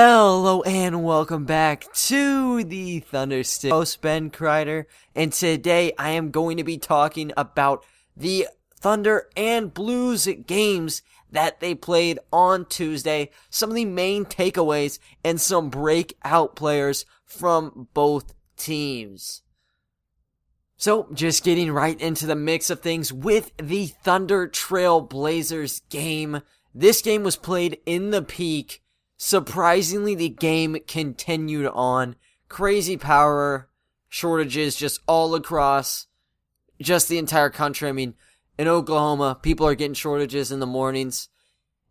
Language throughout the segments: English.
Hello and welcome back to the Thunderstick. Host Ben Kreider, and today I am going to be talking about the Thunder and Blues games that they played on Tuesday, some of the main takeaways, and some breakout players from both teams. So, just getting right into the mix of things with the Thunder Trail Blazers game. This game was played in the peak. Surprisingly, the game continued on. Crazy power shortages just all across just the entire country. I mean, in Oklahoma, people are getting shortages in the mornings.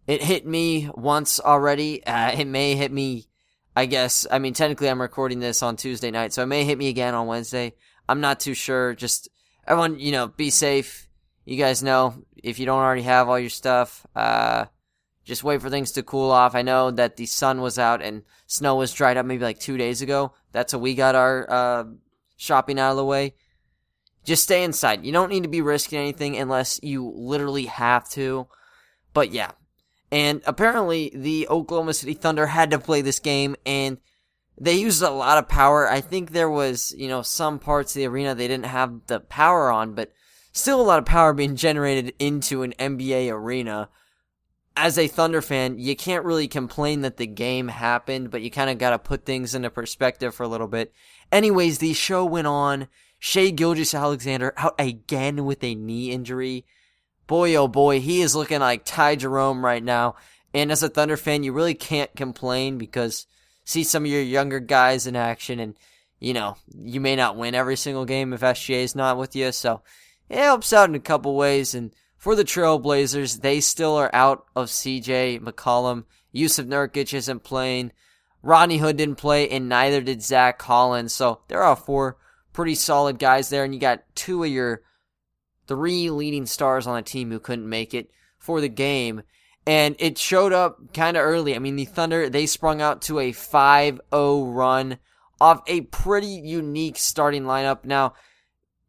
It hit me once already. Uh, it may hit me, I guess. I mean, technically, I'm recording this on Tuesday night, so it may hit me again on Wednesday. I'm not too sure. Just everyone, you know, be safe. You guys know if you don't already have all your stuff, uh, just wait for things to cool off. I know that the sun was out and snow was dried up maybe like two days ago. That's how we got our uh, shopping out of the way. Just stay inside. You don't need to be risking anything unless you literally have to. But yeah. And apparently, the Oklahoma City Thunder had to play this game, and they used a lot of power. I think there was, you know, some parts of the arena they didn't have the power on, but still a lot of power being generated into an NBA arena. As a Thunder fan, you can't really complain that the game happened, but you kind of got to put things into perspective for a little bit. Anyways, the show went on. Shai Gilgeous-Alexander out again with a knee injury. Boy, oh boy, he is looking like Ty Jerome right now. And as a Thunder fan, you really can't complain because see some of your younger guys in action, and you know you may not win every single game if SGA is not with you. So it helps out in a couple ways. And for the Trailblazers, they still are out of CJ McCollum. Jusuf Nurkic isn't playing. Rodney Hood didn't play, and neither did Zach Collins. So there are four pretty solid guys there, and you got two of your three leading stars on the team who couldn't make it for the game and it showed up kind of early. I mean, the Thunder, they sprung out to a 5 0 run off a pretty unique starting lineup. Now,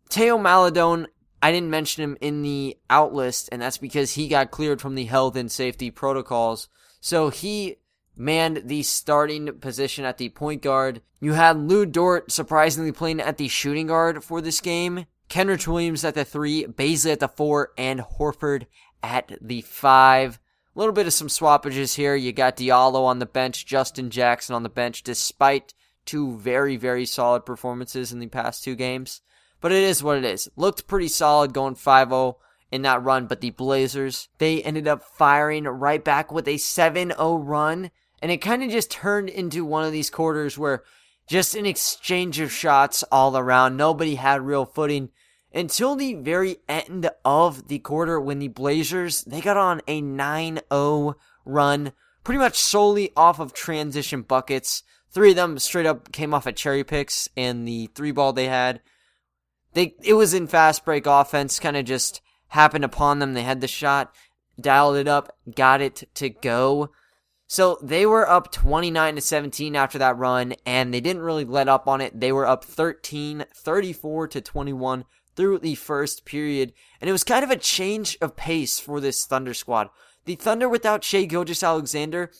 Teo Maledon, I didn't mention him in the out list, and that's because he got cleared from the health and safety protocols. So he manned the starting position at the point guard. You had Lu Dort surprisingly playing at the shooting guard for this game. Kenrich Williams at the three, Bazley at the four, and Horford at the five. A little bit of some swappages here. You got Diallo on the bench, Justin Jackson on the bench, despite two very, very solid performances in the past two games. But it is what it is. Looked pretty solid going 5 0 in that run, but the Blazers, they ended up firing right back with a 7 0 run. And it kind of just turned into one of these quarters where just an exchange of shots all around. Nobody had real footing until the very end of the quarter when the Blazers they got on a 9-0 run pretty much solely off of transition buckets. Three of them straight up came off of cherry picks and the three ball they had. They it was in fast break offense, kind of just happened upon them. They had the shot, dialed it up, got it to go. So they were up 29 to 17 after that run and they didn't really let up on it. They were up 13 34 to 21 through the first period, and it was kind of a change of pace for this Thunder squad. The Thunder without Shai Gilgeous-Alexander,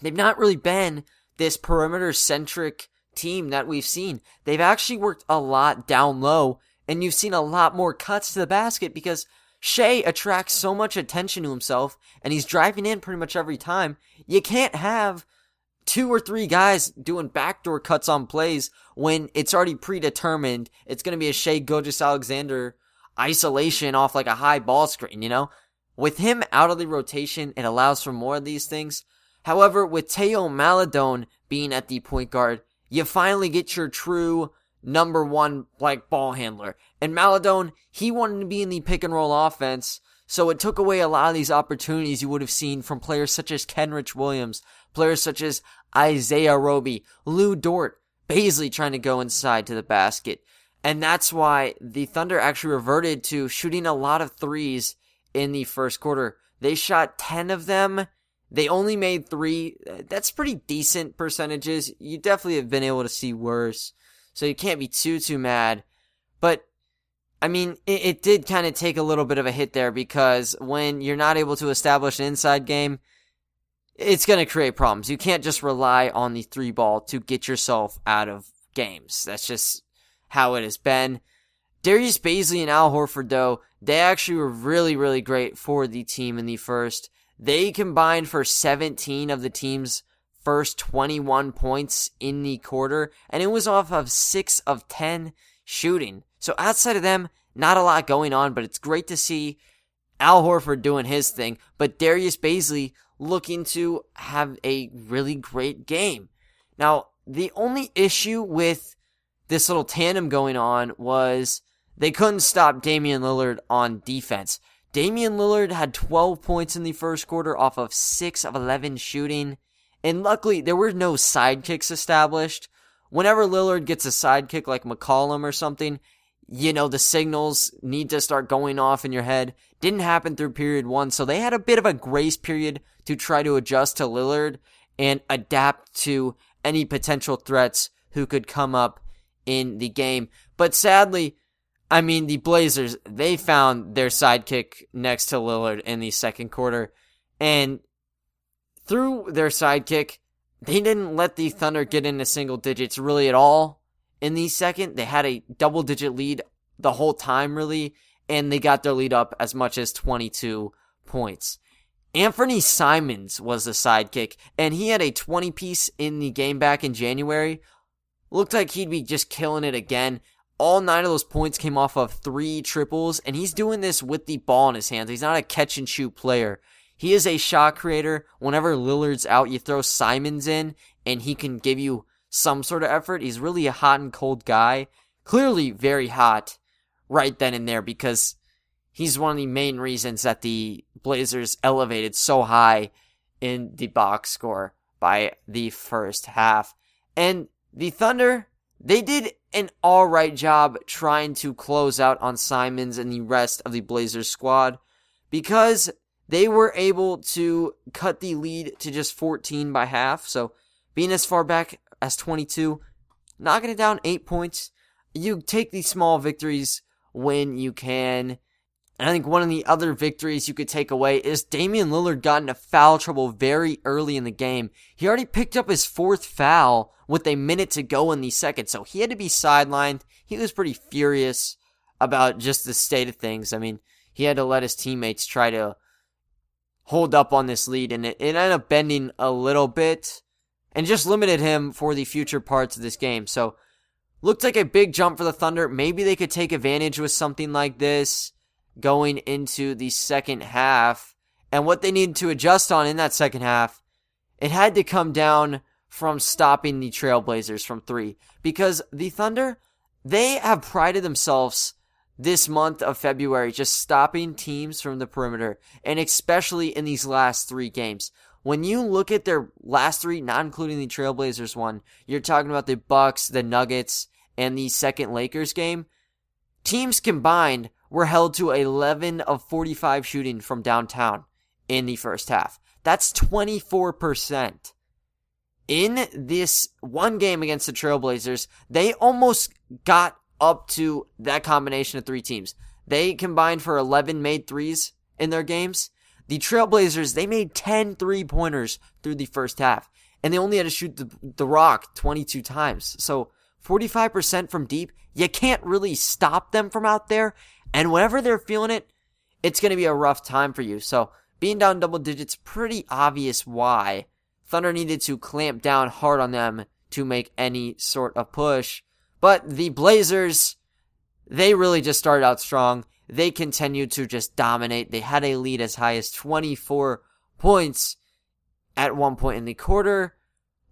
they've not really been this perimeter centric team that we've seen. They've actually worked a lot down low, and you've seen a lot more cuts to the basket because Shai attracts so much attention to himself, and he's driving in pretty much every time. You can't have two or three guys doing backdoor cuts on plays when it's already predetermined it's going to be a Shai Gilgeous-Alexander isolation off like a high ball screen, you know? With him out of the rotation, it allows for more of these things. However, with Teo Maledon being at the point guard, you finally get your true number one like ball handler. And Maledon, he wanted to be in the pick and roll offense, so it took away a lot of these opportunities you would have seen from players such as Kenrich Williams, players such as Isaiah Roby, Lu Dort, Bazley trying to go inside to the basket. And that's why the Thunder actually reverted to shooting a lot of threes in the first quarter. They shot 10 of them. They only made three. Uh, that's pretty decent percentages. You definitely have been able to see worse. So you can't be too, too mad. But, I mean, it, it did kind of take a little bit of a hit there because when you're not able to establish an inside game, it's going to create problems. You can't just rely on the three ball to get yourself out of games. That's just how it has been. Darius Bazley and Al Horford, though, they actually were really, really great for the team in the first. They combined for 17 of the team's first 21 points in the quarter, and it was off of 6 of 10 shooting. So outside of them, not a lot going on, but it's great to see Al Horford doing his thing, but Darius Bazley looking to have a really great game. Now, the only issue with this little tandem going on was they couldn't stop Damian Lillard on defense. Damian Lillard had 12 points in the first quarter off of 6 of 11 shooting. And luckily, there were no sidekicks established. Whenever Lillard gets a sidekick like McCollum or something, you know, the signals need to start going off in your head. Didn't happen through period one, so they had a bit of a grace period to try to adjust to Lillard and adapt to any potential threats who could come up in the game. But sadly, I mean, the Blazers, they found their sidekick next to Lillard in the second quarter. And through their sidekick, they didn't let the Thunder get into single digits really at all in the second. They had a double digit lead the whole time, really, and they got their lead up as much as 22 points. Anthony Simons was the sidekick, and he had a 20 piece in the game back in January. Looked like he'd be just killing it again. All nine of those points came off of three triples, and he's doing this with the ball in his hands. He's not a catch and shoot player. He is a shot creator. Whenever Lillard's out, you throw Simons in, and he can give you some sort of effort. He's really a hot and cold guy. Clearly very hot right then and there because he's one of the main reasons that the Blazers elevated so high in the box score by the first half. And the Thunder, they did an alright job trying to close out on Simons and the rest of the Blazers squad because they were able to cut the lead to just 14 by half. So being as far back as 22, knocking it down eight points. You take these small victories when you can. And I think one of the other victories you could take away is Damian Lillard got into foul trouble very early in the game. He already picked up his fourth foul with a minute to go in the second, so he had to be sidelined. He was pretty furious about just the state of things. I mean, he had to let his teammates try to hold up on this lead, and it, it ended up bending a little bit and just limited him for the future parts of this game. So, looked like a big jump for the Thunder. Maybe they could take advantage with something like this going into the second half. And what they needed to adjust on in that second half, it had to come down from stopping the Trailblazers from three. Because the Thunder, they have prided themselves this month of February just stopping teams from the perimeter, and especially in these last three games. When you look at their last three, not including the Trailblazers one, you're talking about the Bucks, the Nuggets, and the second Lakers game. Teams combined were held to 11 of 45 shooting from downtown in the first half. That's 24%. In this one game against the Trailblazers, they almost got up to that combination of three teams. They combined for 11 made threes in their games. The Trailblazers, they made 10 three pointers through the first half, and they only had to shoot the, the rock 22 times. So 45% from deep, you can't really stop them from out there. And whenever they're feeling it, it's going to be a rough time for you. So being down double digits, pretty obvious why. Thunder needed to clamp down hard on them to make any sort of push. But the Blazers, they really just started out strong they continued to just dominate. They had a lead as high as 24 points at one point in the quarter.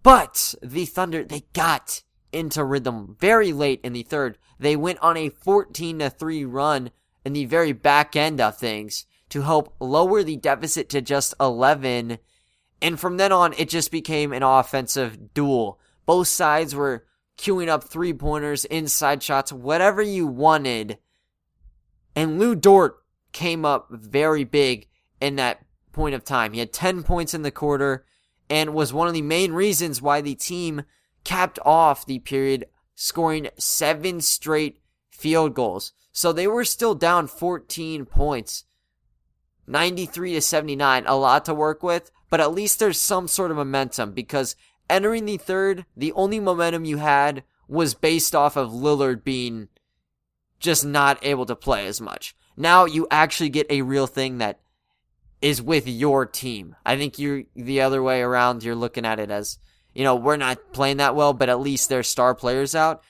But the Thunder, they got into rhythm very late in the third. They went on a 14 to 3 run in the very back end of things to help lower the deficit to just 11. And from then on, it just became an offensive duel. Both sides were queuing up three pointers, inside shots, whatever you wanted and Lu Dort came up very big in that point of time. He had 10 points in the quarter and was one of the main reasons why the team capped off the period scoring seven straight field goals. So they were still down 14 points. 93 to 79, a lot to work with, but at least there's some sort of momentum because entering the third, the only momentum you had was based off of Lillard being just not able to play as much. Now you actually get a real thing that is with your team. I think you're the other way around. You're looking at it as, you know, we're not playing that well, but at least their star players out.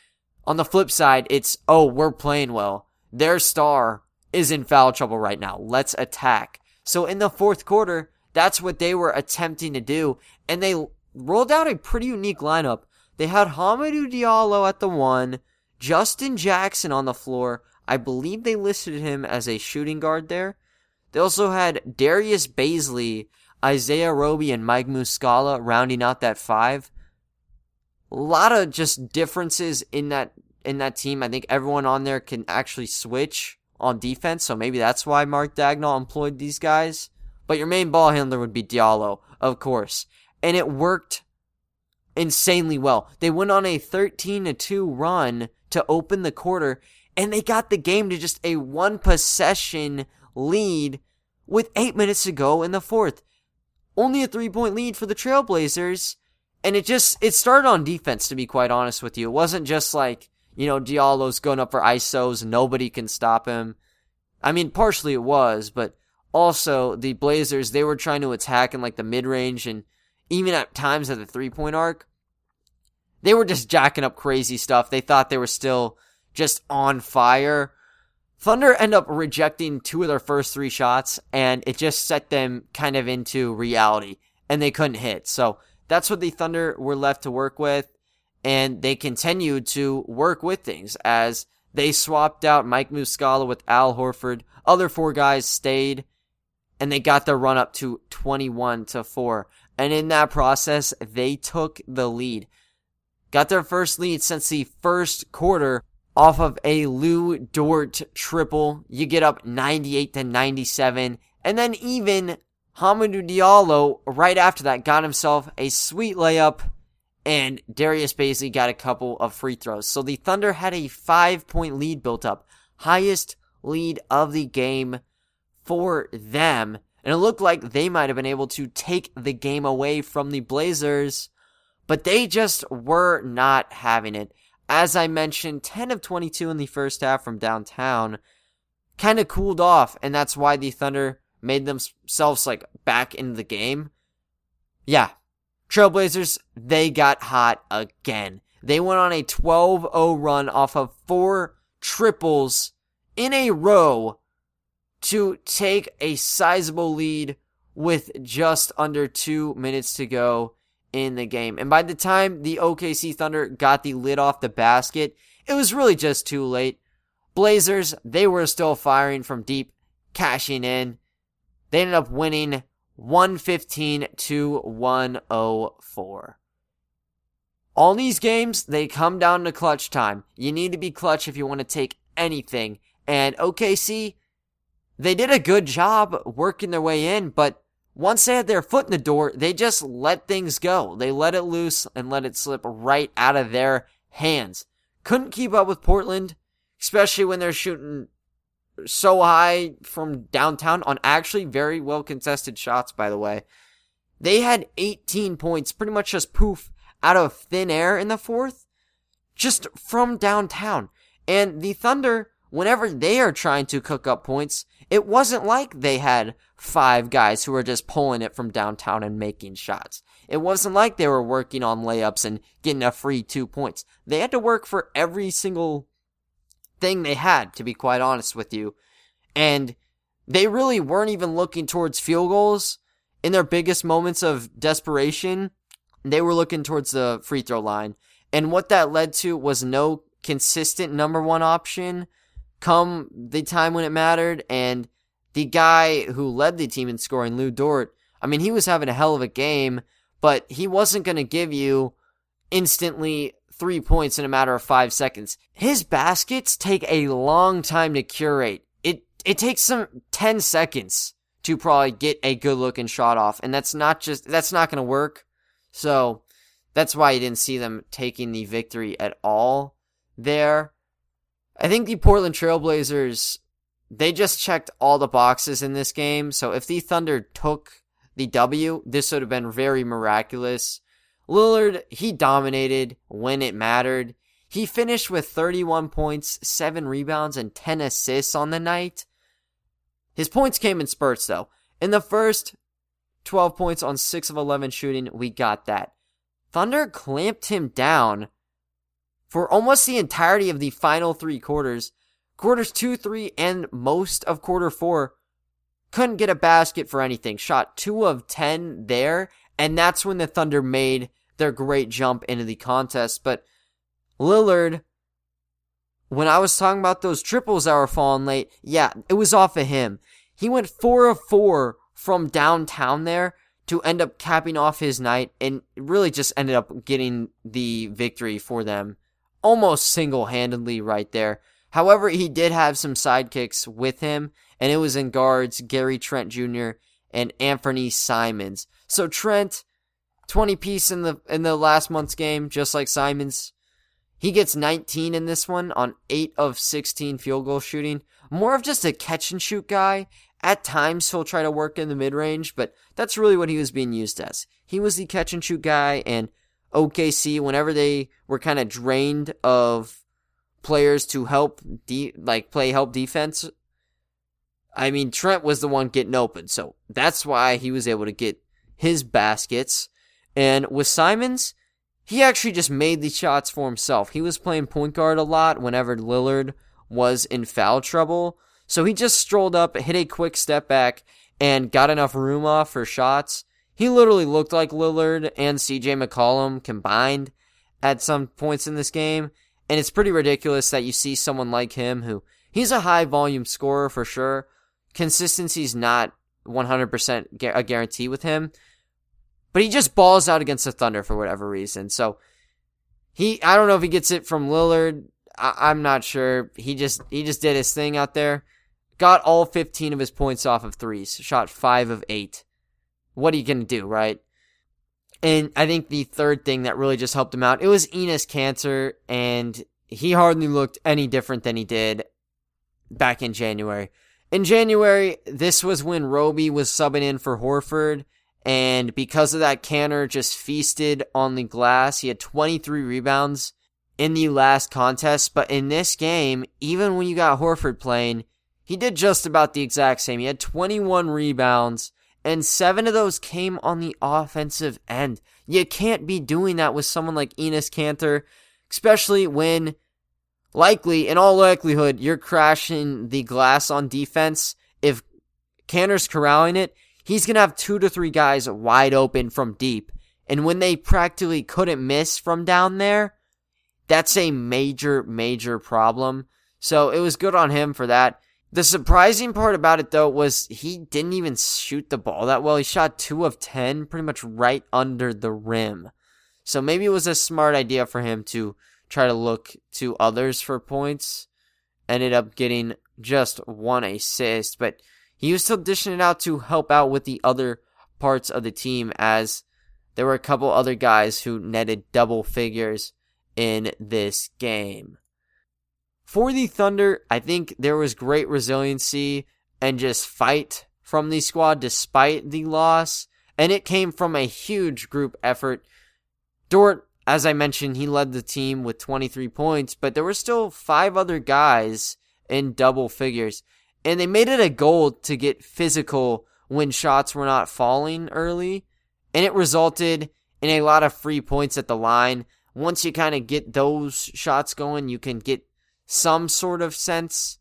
On the flip side, it's, oh, we're playing well. Their star is in foul trouble right now. Let's attack. So in the fourth quarter, that's what they were attempting to do. And they rolled out a pretty unique lineup. They had Hamidou Diallo at the one, Justin Jackson on the floor. I believe they listed him as a shooting guard there. They also had Darius Bazley, Isaiah Roby, and Mike Muscala rounding out that five. A lot of just differences in that in that team. I think everyone on there can actually switch on defense, so maybe that's why Mark Daigneault employed these guys. But your main ball handler would be Diallo, of course. And it worked insanely well. They went on a 13 to 2 run to open the quarter and they got the game to just a one possession lead with 8 minutes to go in the fourth. Only a 3-point lead for the Trailblazers and it just it started on defense to be quite honest with you. It wasn't just like you know, Diallo's going up for ISOs, nobody can stop him. I mean, partially it was, but also the Blazers, they were trying to attack in like the mid range and even at times at the three point arc. They were just jacking up crazy stuff. They thought they were still just on fire. Thunder end up rejecting two of their first three shots, and it just set them kind of into reality, and they couldn't hit. So that's what the Thunder were left to work with and they continued to work with things as they swapped out Mike Muscala with Al Horford. Other four guys stayed, and they got their run up to 21 to 4. And in that process, they took the lead. Got their first lead since the first quarter off of a Lu Dort triple. You get up 98 to 97. And then even Hamidou Diallo, right after that, got himself a sweet layup and Darius Bazley got a couple of free throws. So the Thunder had a five point lead built up, highest lead of the game for them. And it looked like they might have been able to take the game away from the Blazers, but they just were not having it. As I mentioned, 10 of 22 in the first half from downtown kind of cooled off, and that's why the Thunder made themselves like back in the game. Yeah, Trailblazers, they got hot again. They went on a 12 0 run off of four triples in a row to take a sizable lead with just under two minutes to go in the game. And by the time the OKC Thunder got the lid off the basket, it was really just too late. Blazers, they were still firing from deep, cashing in. They ended up winning 115 to 104. All these games, they come down to clutch time. You need to be clutch if you want to take anything. And OKC, they did a good job working their way in, but once they had their foot in the door, they just let things go. They let it loose and let it slip right out of their hands. Couldn't keep up with Portland, especially when they're shooting so high from downtown on actually very well contested shots, by the way. They had 18 points, pretty much just poof, out of thin air in the fourth, just from downtown. And the Thunder, whenever they are trying to cook up points, it wasn't like they had five guys who were just pulling it from downtown and making shots. It wasn't like they were working on layups and getting a free two points. They had to work for every single thing they had, to be quite honest with you. And they really weren't even looking towards field goals in their biggest moments of desperation. They were looking towards the free throw line. And what that led to was no consistent number one option come the time when it mattered. And the guy who led the team in scoring, Lu Dort, I mean, he was having a hell of a game, but he wasn't going to give you instantly three points in a matter of five seconds. His baskets take a long time to curate. It it takes some ten seconds to probably get a good looking shot off, and that's not just that's not gonna work. So that's why you didn't see them taking the victory at all there. I think the Portland Trailblazers they just checked all the boxes in this game. So if the Thunder took the W, this would have been very miraculous. Lillard, he dominated when it mattered. He finished with 31 points, 7 rebounds, and 10 assists on the night. His points came in spurts though. In the first 12 points on 6 of 11 shooting, we got that. Thunder clamped him down for almost the entirety of the final three quarters. Quarters 2, 3, and most of quarter 4 couldn't get a basket for anything. Shot 2 of 10 there, and that's when the Thunder made their great jump into the contest. But Lillard, when I was talking about those triples that were falling late, yeah, it was off of him. He went 4 of 4 from downtown there to end up capping off his night and really just ended up getting the victory for them almost single handedly right there. However, he did have some sidekicks with him, and it was in guards Gary Trent Jr. and Anthony Simons. So Trent, 20 piece in the in the last month's game, just like Simons. He gets 19 in this one on 8 of 16 field goal shooting. More of just a catch and shoot guy. At times he'll try to work in the mid range, but that's really what he was being used as. He was the catch and shoot guy, and OKC, whenever they were kind of drained of players to help de- like play help defense, I mean Trent was the one getting open, so that's why he was able to get his baskets. And with Simons, he actually just made the shots for himself. He was playing point guard a lot whenever Lillard was in foul trouble. So he just strolled up, hit a quick step back, and got enough room off for shots. He literally looked like Lillard and CJ McCollum combined at some points in this game. And it's pretty ridiculous that you see someone like him who he's a high volume scorer for sure. Consistency's not 100% a guarantee with him. But he just balls out against the Thunder for whatever reason. So he, I don't know if he gets it from Lillard. I, am not sure. He just, he just did his thing out there. Got all 15 of his points off of threes. Shot five of eight. What are you to do, right? And I think the third thing that really just helped him out, it was Enes Kanter, and he hardly looked any different than he did back in January. In January, this was when Roby was subbing in for Horford, and because of that, Kanter just feasted on the glass. He had 23 rebounds in the last contest, but in this game, even when you got Horford playing, he did just about the exact same. He had 21 rebounds, and seven of those came on the offensive end. You can't be doing that with someone like Enes Kanter, especially when likely, in all likelihood, you're crashing the glass on defense. If Kanter's corralling it, he's going to have two to three guys wide open from deep. And when they practically couldn't miss from down there, that's a major, major problem. So it was good on him for that. The surprising part about it though was he didn't even shoot the ball that well. He shot two of 10 pretty much right under the rim. So maybe it was a smart idea for him to try to look to others for points. Ended up getting just one assist, but he was still dishing it out to help out with the other parts of the team as there were a couple other guys who netted double figures in this game. For the Thunder, I think there was great resiliency and just fight from the squad despite the loss, and it came from a huge group effort. Dort, as I mentioned, he led the team with 23 points, but there were still five other guys in double figures. And they made it a goal to get physical when shots were not falling early. And it resulted in a lot of free points at the line. Once you kind of get those shots going, you can get some sort of sense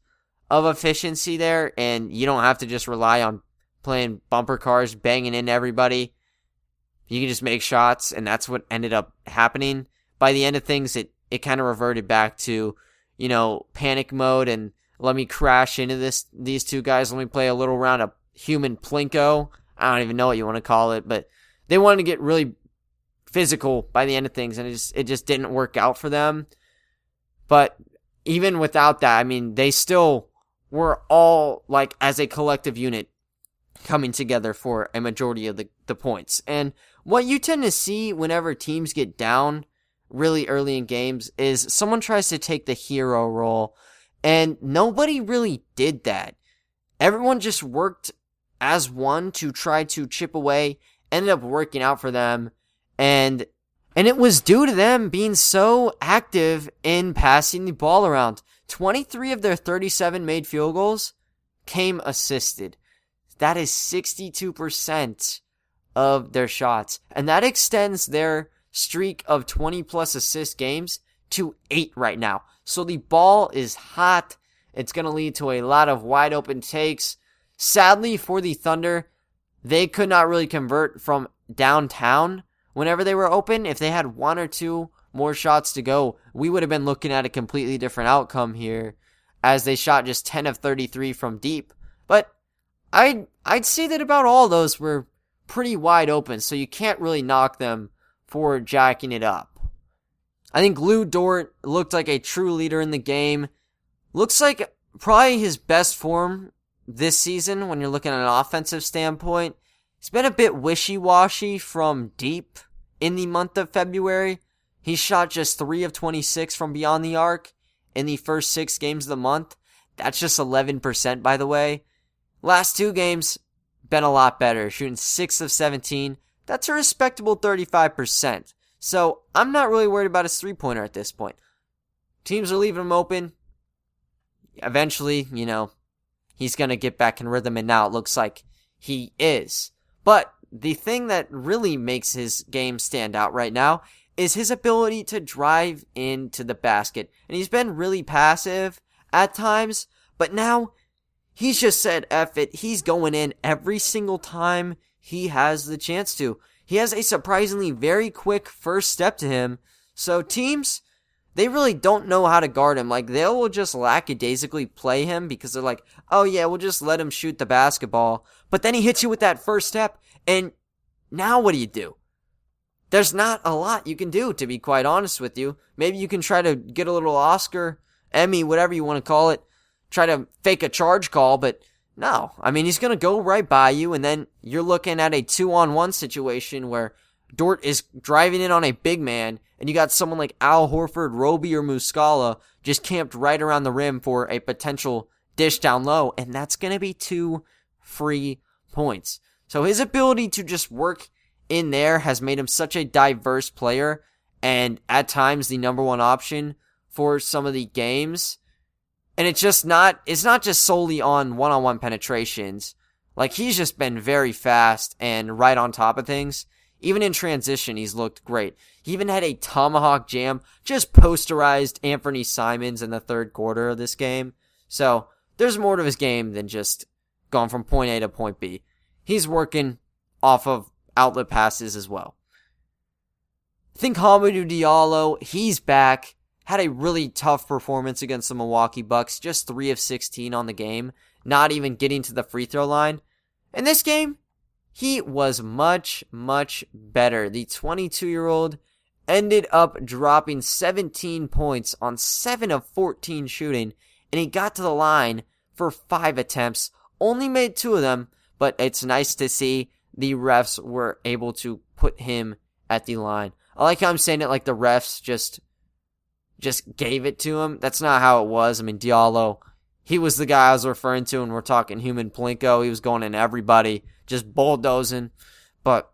of efficiency there. And you don't have to just rely on playing bumper cars, banging in everybody. You can just make shots. And that's what ended up happening. By the end of things, it, it kind of reverted back to, you know, panic mode and let me crash into this these two guys. Let me play a little round of human plinko. I don't even know what you want to call it, but they wanted to get really physical by the end of things, and it just it just didn't work out for them. But even without that, I mean, they still were all like as a collective unit coming together for a majority of the, the points. And what you tend to see whenever teams get down really early in games is someone tries to take the hero role and nobody really did that. everyone just worked as one to try to chip away, ended up working out for them, and and it was due to them being so active in passing the ball around. 23 of their 37 made field goals came assisted. That is 62% of their shots. And that extends their streak of 20 plus assist games to eight right now. So the ball is hot. It's going to lead to a lot of wide open takes. Sadly for the Thunder, they could not really convert from downtown whenever they were open. If they had one or two more shots to go, we would have been looking at a completely different outcome here as they shot just 10 of 33 from deep. But I'd, I'd say that about all those were pretty wide open, so you can't really knock them for jacking it up. I think Lu Dort looked like a true leader in the game. Looks like probably his best form this season when you're looking at an offensive standpoint. He's been a bit wishy-washy from deep in the month of February. He shot just 3 of 26 from beyond the arc in the first 6 games of the month. That's just 11% by the way. Last two games been a lot better, shooting 6 of 17. That's a respectable 35%. So I'm not really worried about his three pointer at this point. Teams are leaving him open. Eventually, you know, he's going to get back in rhythm, and now it looks like he is. But the thing that really makes his game stand out right now is his ability to drive into the basket. And he's been really passive at times, but now he's just said F it. He's going in every single time he has the chance to. He has a surprisingly very quick first step to him. So teams, they really don't know how to guard him. Like they will just lackadaisically play him because they're like, oh yeah, we'll just let him shoot the basketball. But then he hits you with that first step, and now what do you do? There's not a lot you can do, to be quite honest with you. Maybe you can try to get a little Oscar, Emmy, whatever you want to call it, try to fake a charge call, but no, I mean, he's going to go right by you, and then you're looking at a two on one situation where Dort is driving in on a big man, and you got someone like Al Horford, Roby, or Muscala just camped right around the rim for a potential dish down low, and that's going to be two free points. So his ability to just work in there has made him such a diverse player, and at times the number one option for some of the games and it's just not, it's not just solely on one on one penetrations. Like he's just been very fast and right on top of things. Even in transition, he's looked great. He even had a tomahawk jam, just posterized Anthony Simons in the third quarter of this game. So there's more to his game than just going from point A to point B. He's working off of outlet passes as well. I think Hamidou Diallo, he's back had a really tough performance against the Milwaukee Bucks, just 3 of 16 on the game, not even getting to the free throw line. In this game, he was much, much better. The 22 year old ended up dropping 17 points on 7 of 14 shooting, and he got to the line for 5 attempts, only made 2 of them, but it's nice to see the refs were able to put him at the line. I like how I'm saying it like the refs just just gave it to him. That's not how it was. I mean, Diallo, he was the guy I was referring to, and we're talking human Plinko. He was going in everybody, just bulldozing. But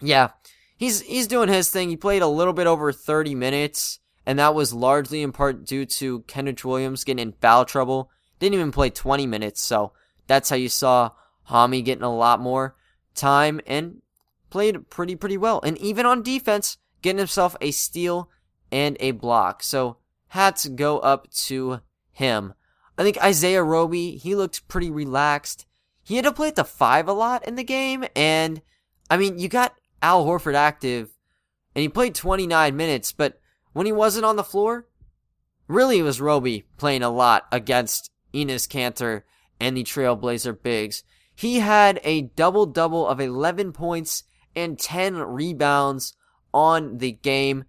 yeah, he's he's doing his thing. He played a little bit over 30 minutes, and that was largely in part due to Kenrich Williams getting in foul trouble. Didn't even play 20 minutes, so that's how you saw Hami getting a lot more time and played pretty pretty well. And even on defense, getting himself a steal and a block. So hats go up to him. I think Isaiah Roby, he looked pretty relaxed. He had to play at the five a lot in the game, and I mean, you got Al Horford active, and he played 29 minutes, but when he wasn't on the floor, really it was Roby playing a lot against Enes Kanter and the Trailblazer Bigs. He had a double double of 11 points and 10 rebounds on the game.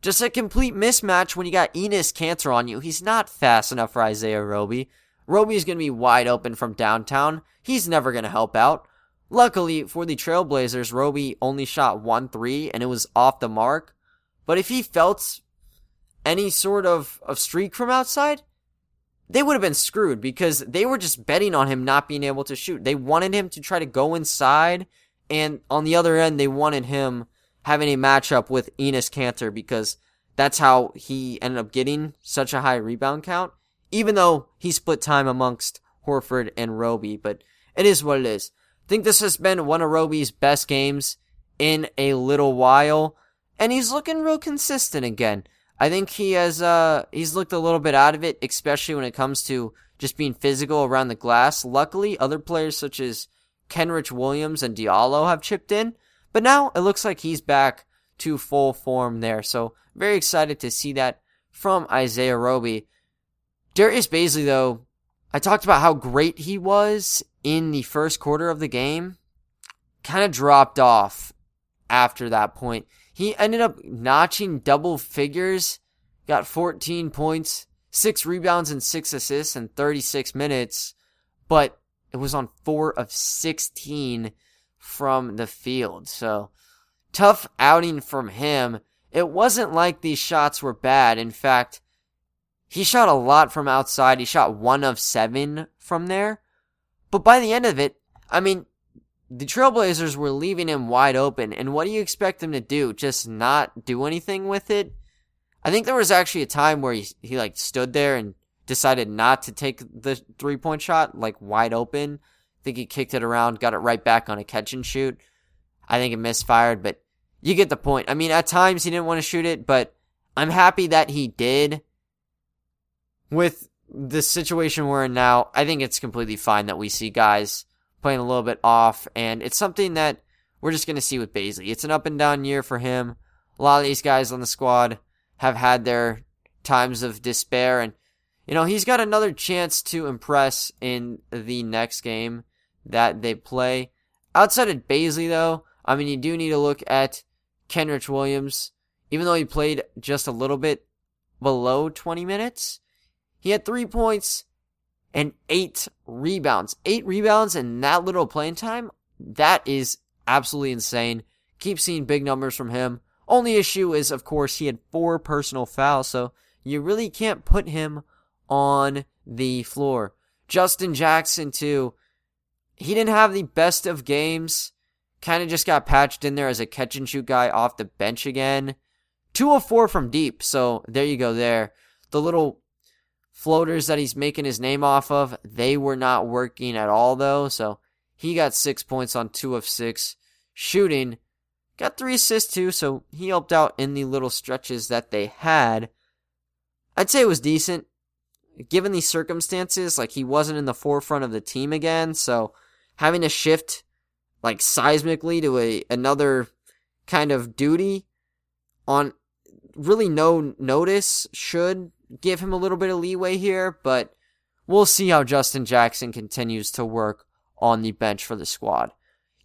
Just a complete mismatch when you got Enes Kanter on you. He's not fast enough for Isaiah Roby. Roby's going to be wide open from downtown. He's never going to help out. Luckily for the Trailblazers, Roby only shot one three and it was off the mark. But if he felt any sort of, of streak from outside, they would have been screwed because they were just betting on him not being able to shoot. They wanted him to try to go inside, and on the other end, they wanted him having a matchup with Enes Kanter because that's how he ended up getting such a high rebound count, even though he split time amongst Horford and Roby. But it is what it is. I think this has been one of Roby's best games in a little while, and he's looking real consistent again. I think he has uh he's looked a little bit out of it, especially when it comes to just being physical around the glass. Luckily, other players such as Kenrich Williams and Diallo have chipped in, but now it looks like he's back to full form there. So very excited to see that from Isaiah Roby. Darius Bazley, though, I talked about how great he was in the first quarter of the game. Kind of dropped off after that point. He ended up notching double figures, got 14 points, 6 rebounds, and 6 assists in 36 minutes, but it was on 4 of 16 from the field. So, tough outing from him. It wasn't like these shots were bad. In fact, he shot a lot from outside. He shot 1 of 7 from there. But by the end of it, I mean, the Trailblazers were leaving him wide open, and what do you expect him to do? Just not do anything with it? I think there was actually a time where he, he like stood there and decided not to take the three point shot, like wide open. I think he kicked it around, got it right back on a catch and shoot. I think it misfired, but you get the point. I mean, at times he didn't want to shoot it, but I'm happy that he did. With the situation we're in now, I think it's completely fine that we see guys playing a little bit off, and it's something that we're just going to see with Bazley. It's an up and down year for him. A lot of these guys on the squad have had their times of despair, and you know he's got another chance to impress in the next game that they play. Outside of Bazley, though, I mean you do need to look at Kenrich Williams. Even though he played just a little bit below 20 minutes, he had three points, and eight rebounds. Eight rebounds in that little playing time, that is absolutely insane. Keep seeing big numbers from him. Only issue is, of course, he had four personal fouls, so you really can't put him on the floor. Justin Jackson, too, he didn't have the best of games. Kind of just got patched in there as a catch and shoot guy off the bench again. Two of four from deep, so there you go there. The little floaters that he's making his name off of, they were not working at all though. So he got six points on two of six shooting. Got three assists too, so he helped out in the little stretches that they had. I'd say it was decent. Given the circumstances, like he wasn't in the forefront of the team again, so having to shift like seismically to a another kind of duty on really no notice should give him a little bit of leeway here, but we'll see how Justin Jackson continues to work on the bench for the squad.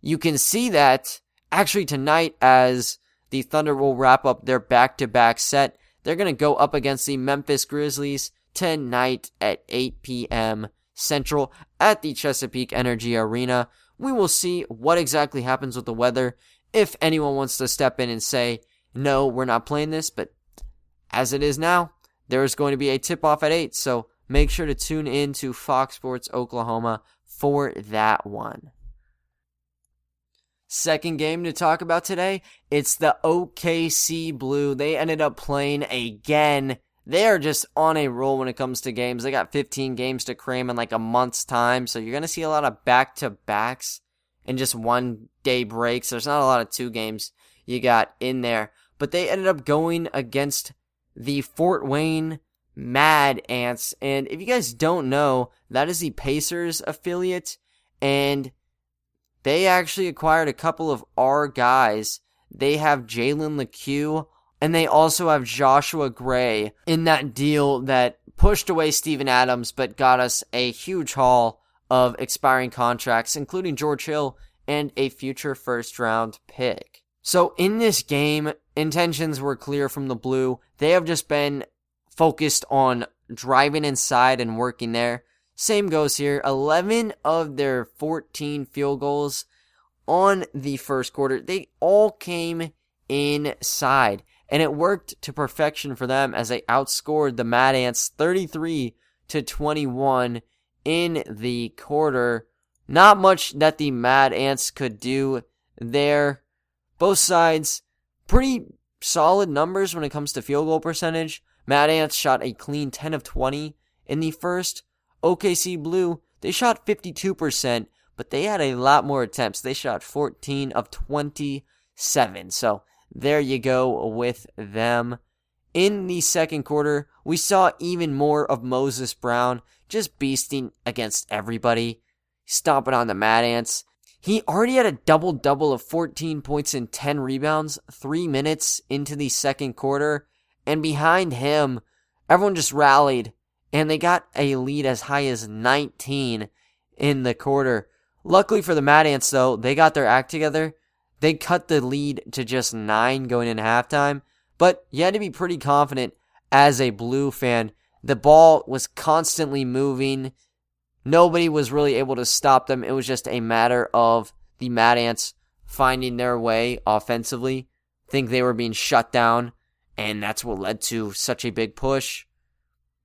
You can see that actually tonight as the Thunder will wrap up their back to back set. They're going to go up against the Memphis Grizzlies tonight at 8 p.m. Central at the Chesapeake Energy Arena. We will see what exactly happens with the weather. If anyone wants to step in and say, no, we're not playing this, but as it is now, there is going to be a tip off at 8, so make sure to tune in to Fox Sports Oklahoma for that one. Second game to talk about today, it's the OKC Blue. They ended up playing again. They are just on a roll when it comes to games. They got 15 games to cram in like a month's time, so you're going to see a lot of back to backs and just one day breaks. There's not a lot of two games you got in there, but they ended up going against the Fort Wayne Mad Ants. And if you guys don't know, that is the Pacers affiliate. And they actually acquired a couple of our guys. They have Jalen Lecque and they also have Joshua Gray in that deal that pushed away Steven Adams but got us a huge haul of expiring contracts, including George Hill and a future first round pick. So in this game, intentions were clear from the blue. They have just been focused on driving inside and working there. Same goes here. 11 of their 14 field goals on the first quarter, they all came inside. And it worked to perfection for them as they outscored the Mad Ants 33 to 21 in the quarter. Not much that the Mad Ants could do there. Both sides pretty solid numbers when it comes to field goal percentage. Mad Ants shot a clean 10 of 20 in the first. OKC Blue, they shot 52%, but they had a lot more attempts. They shot 14 of 27. So there you go with them. In the second quarter, we saw even more of Moses Brown just beasting against everybody, stomping on the Mad Ants. He already had a double double of 14 points and 10 rebounds three minutes into the second quarter. And behind him, everyone just rallied and they got a lead as high as 19 in the quarter. Luckily for the Mad Ants, though, they got their act together. They cut the lead to just nine going into halftime. But you had to be pretty confident as a Blue fan. The ball was constantly moving. Nobody was really able to stop them. It was just a matter of the Mad Ants finding their way offensively. Think they were being shut down, and that's what led to such a big push.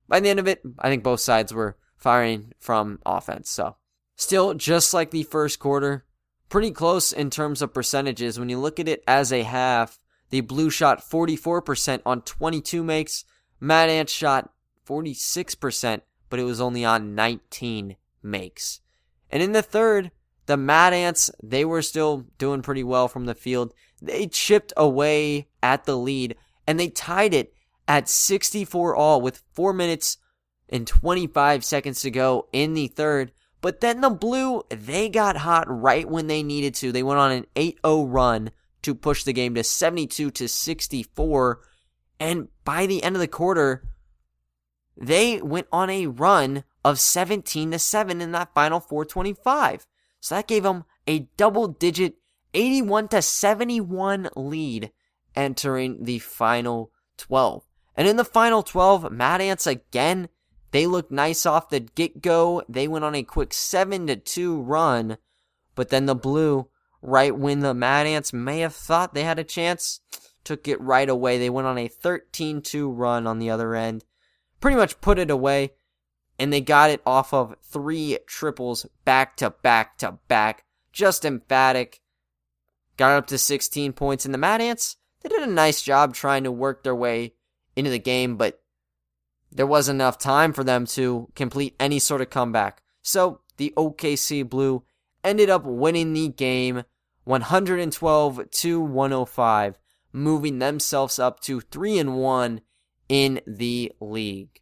By the end of it, I think both sides were firing from offense. So, still, just like the first quarter, pretty close in terms of percentages. When you look at it as a half, the Blue shot 44% on 22 makes. Mad Ants shot 46% but it was only on 19 makes. And in the third, the Mad Ants, they were still doing pretty well from the field. They chipped away at the lead and they tied it at 64 all with 4 minutes and 25 seconds to go in the third. But then the Blue, they got hot right when they needed to. They went on an 8-0 run to push the game to 72 to 64. And by the end of the quarter, they went on a run of 17 to 7 in that final 425. So that gave them a double digit 81 to 71 lead entering the final 12. And in the final 12, Mad Ants again, they looked nice off the get go. They went on a quick 7 to 2 run, but then the Blue, right when the Mad Ants may have thought they had a chance, took it right away. They went on a 13 2 run on the other end pretty much put it away. And they got it off of three triples back to back to back. Just emphatic. Got up to 16 points. And the Mad Ants, they did a nice job trying to work their way into the game, but there wasn't enough time for them to complete any sort of comeback. So the OKC Blue ended up winning the game 112 to 105, moving themselves up to 3 and 1 in the league.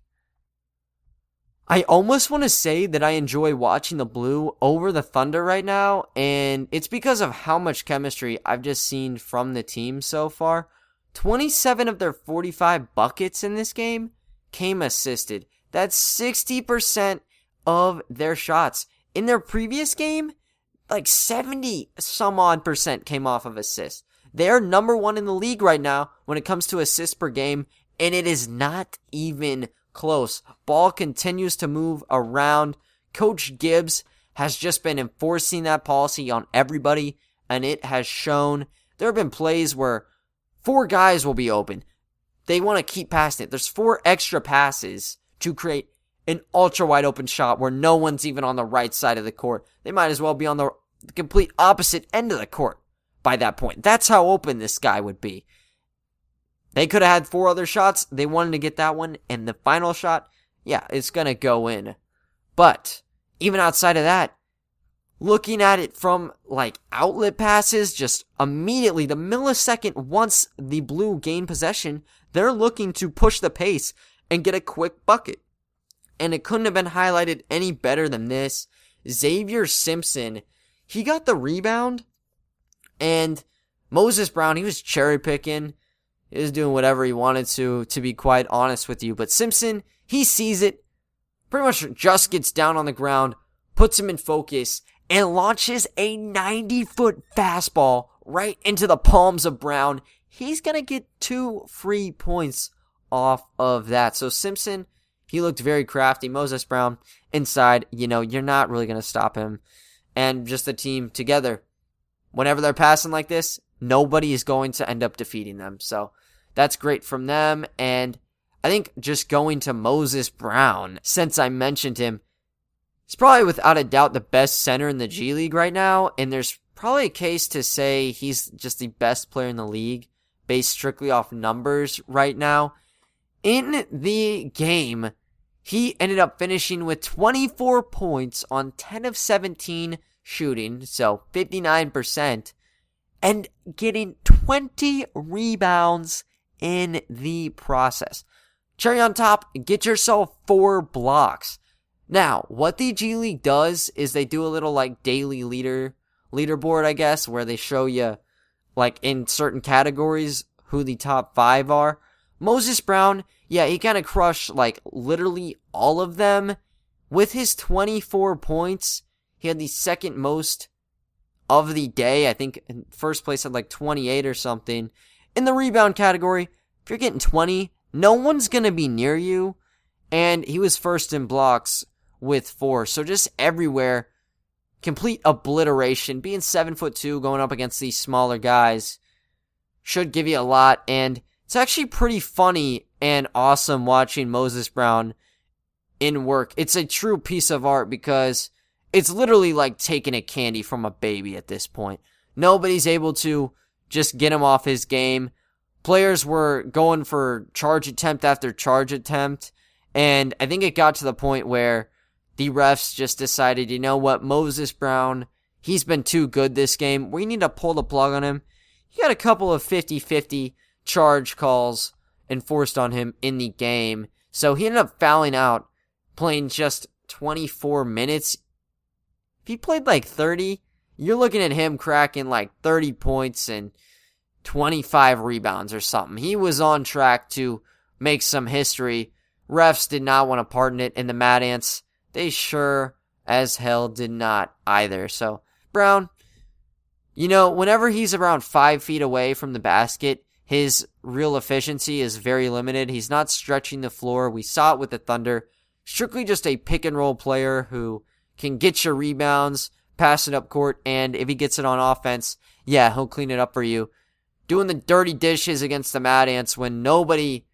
I almost want to say that I enjoy watching the Blue over the Thunder right now, and it's because of how much chemistry I've just seen from the team so far. 27 of their 45 buckets in this game came assisted. That's 60% of their shots. In their previous game, like 70 some odd percent came off of assists. They're number one in the league right now when it comes to assists per game, and it is not even close. Ball continues to move around. Coach Gibbs has just been enforcing that policy on everybody, and it has shown. There have been plays where four guys will be open. They want to keep passing it. There's four extra passes to create an ultra wide open shot where no one's even on the right side of the court. They might as well be on the complete opposite end of the court by that point. That's how open this guy would be. They could have had four other shots. They wanted to get that one. And the final shot, yeah, it's going to go in. But even outside of that, looking at it from like outlet passes, just immediately the millisecond once the blue gain possession, they're looking to push the pace and get a quick bucket. And it couldn't have been highlighted any better than this. Xavier Simpson, he got the rebound and Moses Brown, he was cherry picking. Was doing whatever he wanted to, to be quite honest with you. But Simpson, he sees it, pretty much just gets down on the ground, puts him in focus, and launches a 90 foot fastball right into the palms of Brown. He's going to get two free points off of that. So Simpson, he looked very crafty. Moses Brown inside, you know, you're not really going to stop him. And just the team together, whenever they're passing like this, nobody is going to end up defeating them. So that's great from them. And I think just going to Moses Brown, since I mentioned him, he's probably without a doubt the best center in the G League right now, and there's probably a case to say he's just the best player in the league based strictly off numbers right now. In the game, he ended up finishing with 24 points on 10 of 17 shooting, so 59%, and getting 20 rebounds in the process. Cherry on top, get yourself four blocks. Now, what the G League does is they do a little like daily leader leaderboard, I guess, where they show you like in certain categories who the top five are. Moses Brown, yeah, he kind of crushed like literally all of them. With his 24 points, he had the second most of the day. I think in first place had like 28 or something. In the rebound category, if you're getting 20, no one's going to be near you. And he was first in blocks with four. So just everywhere, complete obliteration. Being seven foot two, going up against these smaller guys should give you a lot. And it's actually pretty funny and awesome watching Moses Brown in work. It's a true piece of art because it's literally like taking a candy from a baby at this point. Nobody's able to just get him off his game. Players were going for charge attempt after charge attempt. And I think it got to the point where the refs just decided, you know what, Moses Brown, he's been too good this game. We need to pull the plug on him. He got a couple of 50 50 charge calls enforced on him in the game. So he ended up fouling out, playing just 24 minutes. If he played like 30, you're looking at him cracking like 30 points and 25 rebounds or something. He was on track to make some history. Refs did not want to pardon it, and the Mad Ants, they sure as hell did not either. So, Brown, you know, whenever he's around five feet away from the basket, his real efficiency is very limited. He's not stretching the floor. We saw it with the Thunder. Strictly just a pick and roll player who can get your rebounds, pass it up court, and if he gets it on offense, yeah, he'll clean it up for you. Doing the dirty dishes against the Mad Ants when nobody,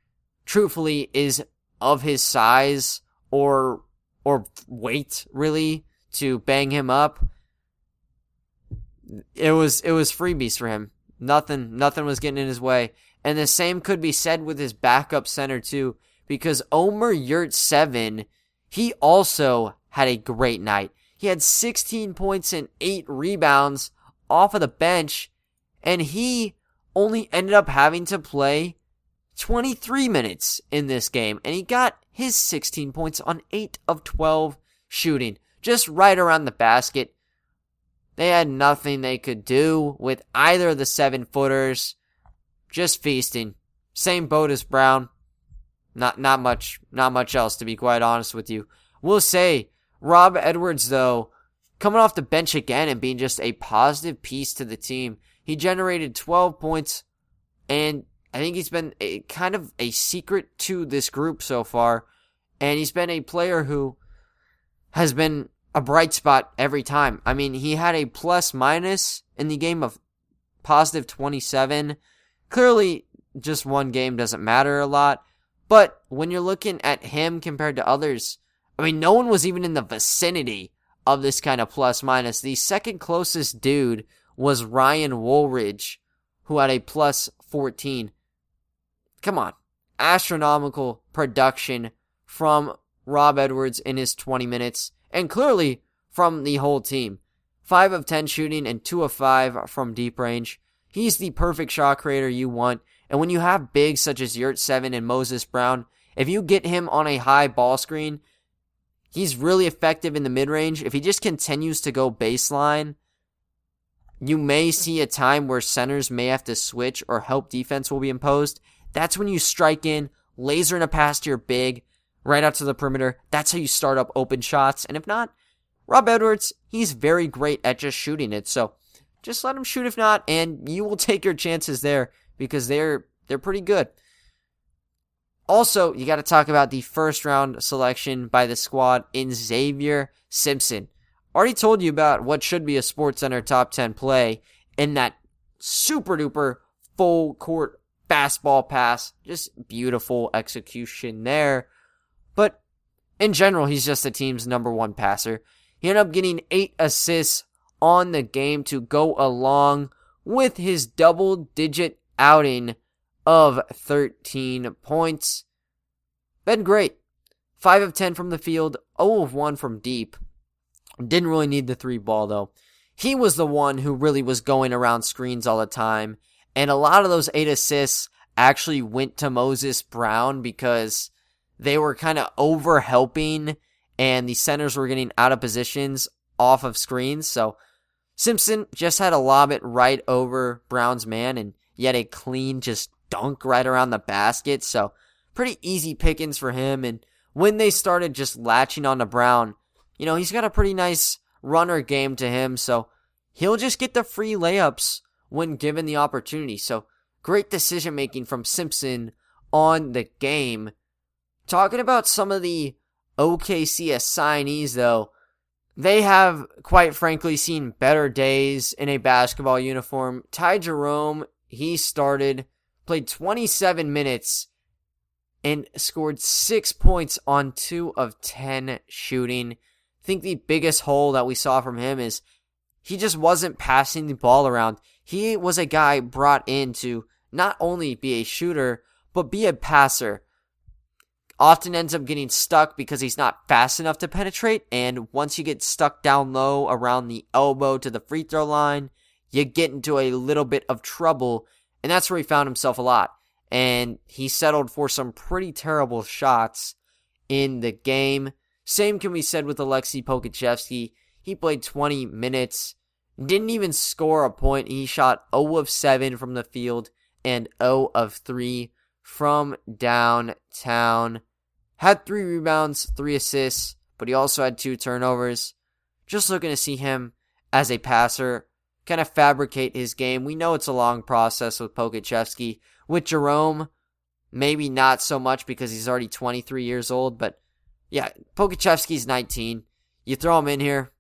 truthfully, is of his size or or weight really to bang him up it was it was freebies for him. Nothing nothing was getting in his way. And the same could be said with his backup center too, because Omer Yurtseven, he also had a great night. He had 16 points and 8 rebounds off of the bench, and he only ended up having to play 23 minutes in this game, and he got his 16 points on 8 of 12 shooting, just right around the basket. They had nothing they could do with either of the seven footers. Just feasting. Same boat as Brown. Not not much not much else to be quite honest with you. We'll say Rob Edwards though, coming off the bench again and being just a positive piece to the team. He generated 12 points and I think he's been a, kind of a secret to this group so far. And he's been a player who has been a bright spot every time. I mean, he had a plus minus in the game of positive 27. Clearly, just one game doesn't matter a lot. But when you're looking at him compared to others, I mean, no one was even in the vicinity of this kind of plus minus. The second closest dude was Ryan Woolridge, who had a plus 14. Come on. Astronomical production from Rob Edwards in his 20 minutes and clearly from the whole team. 5 of 10 shooting and 2 of 5 from deep range. He's the perfect shot creator you want. And when you have bigs such as Yurtseven and Moses Brown, if you get him on a high ball screen, he's really effective in the mid range. If he just continues to go baseline, you may see a time where centers may have to switch or help defense will be imposed. That's when you strike in, laser in a pass to your big, right out to the perimeter. That's how you start up open shots. And if not, Rob Edwards, he's very great at just shooting it. So just let him shoot if not, and you will take your chances there because they're they're pretty good. Also, you got to talk about the first round selection by the squad in Xavier Simpson. Already told you about what should be a Sports Center top 10 play in that super duper full court fastball pass, just beautiful execution there. But in general, he's just the team's number one passer. He ended up getting eight assists on the game to go along with his double digit outing of 13 points. Been great. 5 of 10 from the field, 0 of 1 from deep. Didn't really need the three ball though. He was the one who really was going around screens all the time. And a lot of those eight assists actually went to Moses Brown because they were kind of over helping and the centers were getting out of positions off of screens. So Simpson just had to lob it right over Brown's man and yet a clean just dunk right around the basket. So pretty easy pickings for him. And when they started just latching on to Brown, you know, he's got a pretty nice runner game to him. So he'll just get the free layups when given the opportunity. So great decision making from Simpson on the game. Talking about some of the OKC assignees, though, they have, quite frankly, seen better days in a basketball uniform. Ty Jerome, he started, played 27 minutes, and scored six points on two of 10 shooting. I think the biggest hole that we saw from him is he just wasn't passing the ball around. He was a guy brought in to not only be a shooter, but be a passer often ends up getting stuck because he's not fast enough to penetrate. And once you get stuck down low around the elbow to the free throw line, you get into a little bit of trouble. And that's where he found himself a lot. And he settled for some pretty terrible shots in the game. Same can be said with Aleksej Pokusevski. He played 20 minutes, didn't even score a point. He shot 0 of 7 from the field and 0 of 3 from downtown. Had three rebounds, three assists, but he also had two turnovers. Just looking to see him as a passer, kind of fabricate his game. We know it's a long process with Pokusevski. With Jerome, maybe not so much because he's already 23 years old, but yeah, Pokusevski's 19. You throw him in here,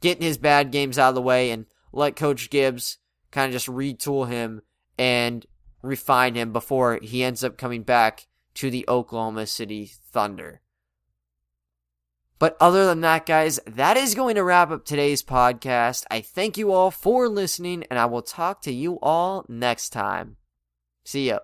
getting his bad games out of the way, and let Coach Gibbs kind of just retool him and refine him before he ends up coming back to the Oklahoma City Thunder. But other than that, guys, that is going to wrap up today's podcast. I thank you all for listening, and I will talk to you all next time. See ya.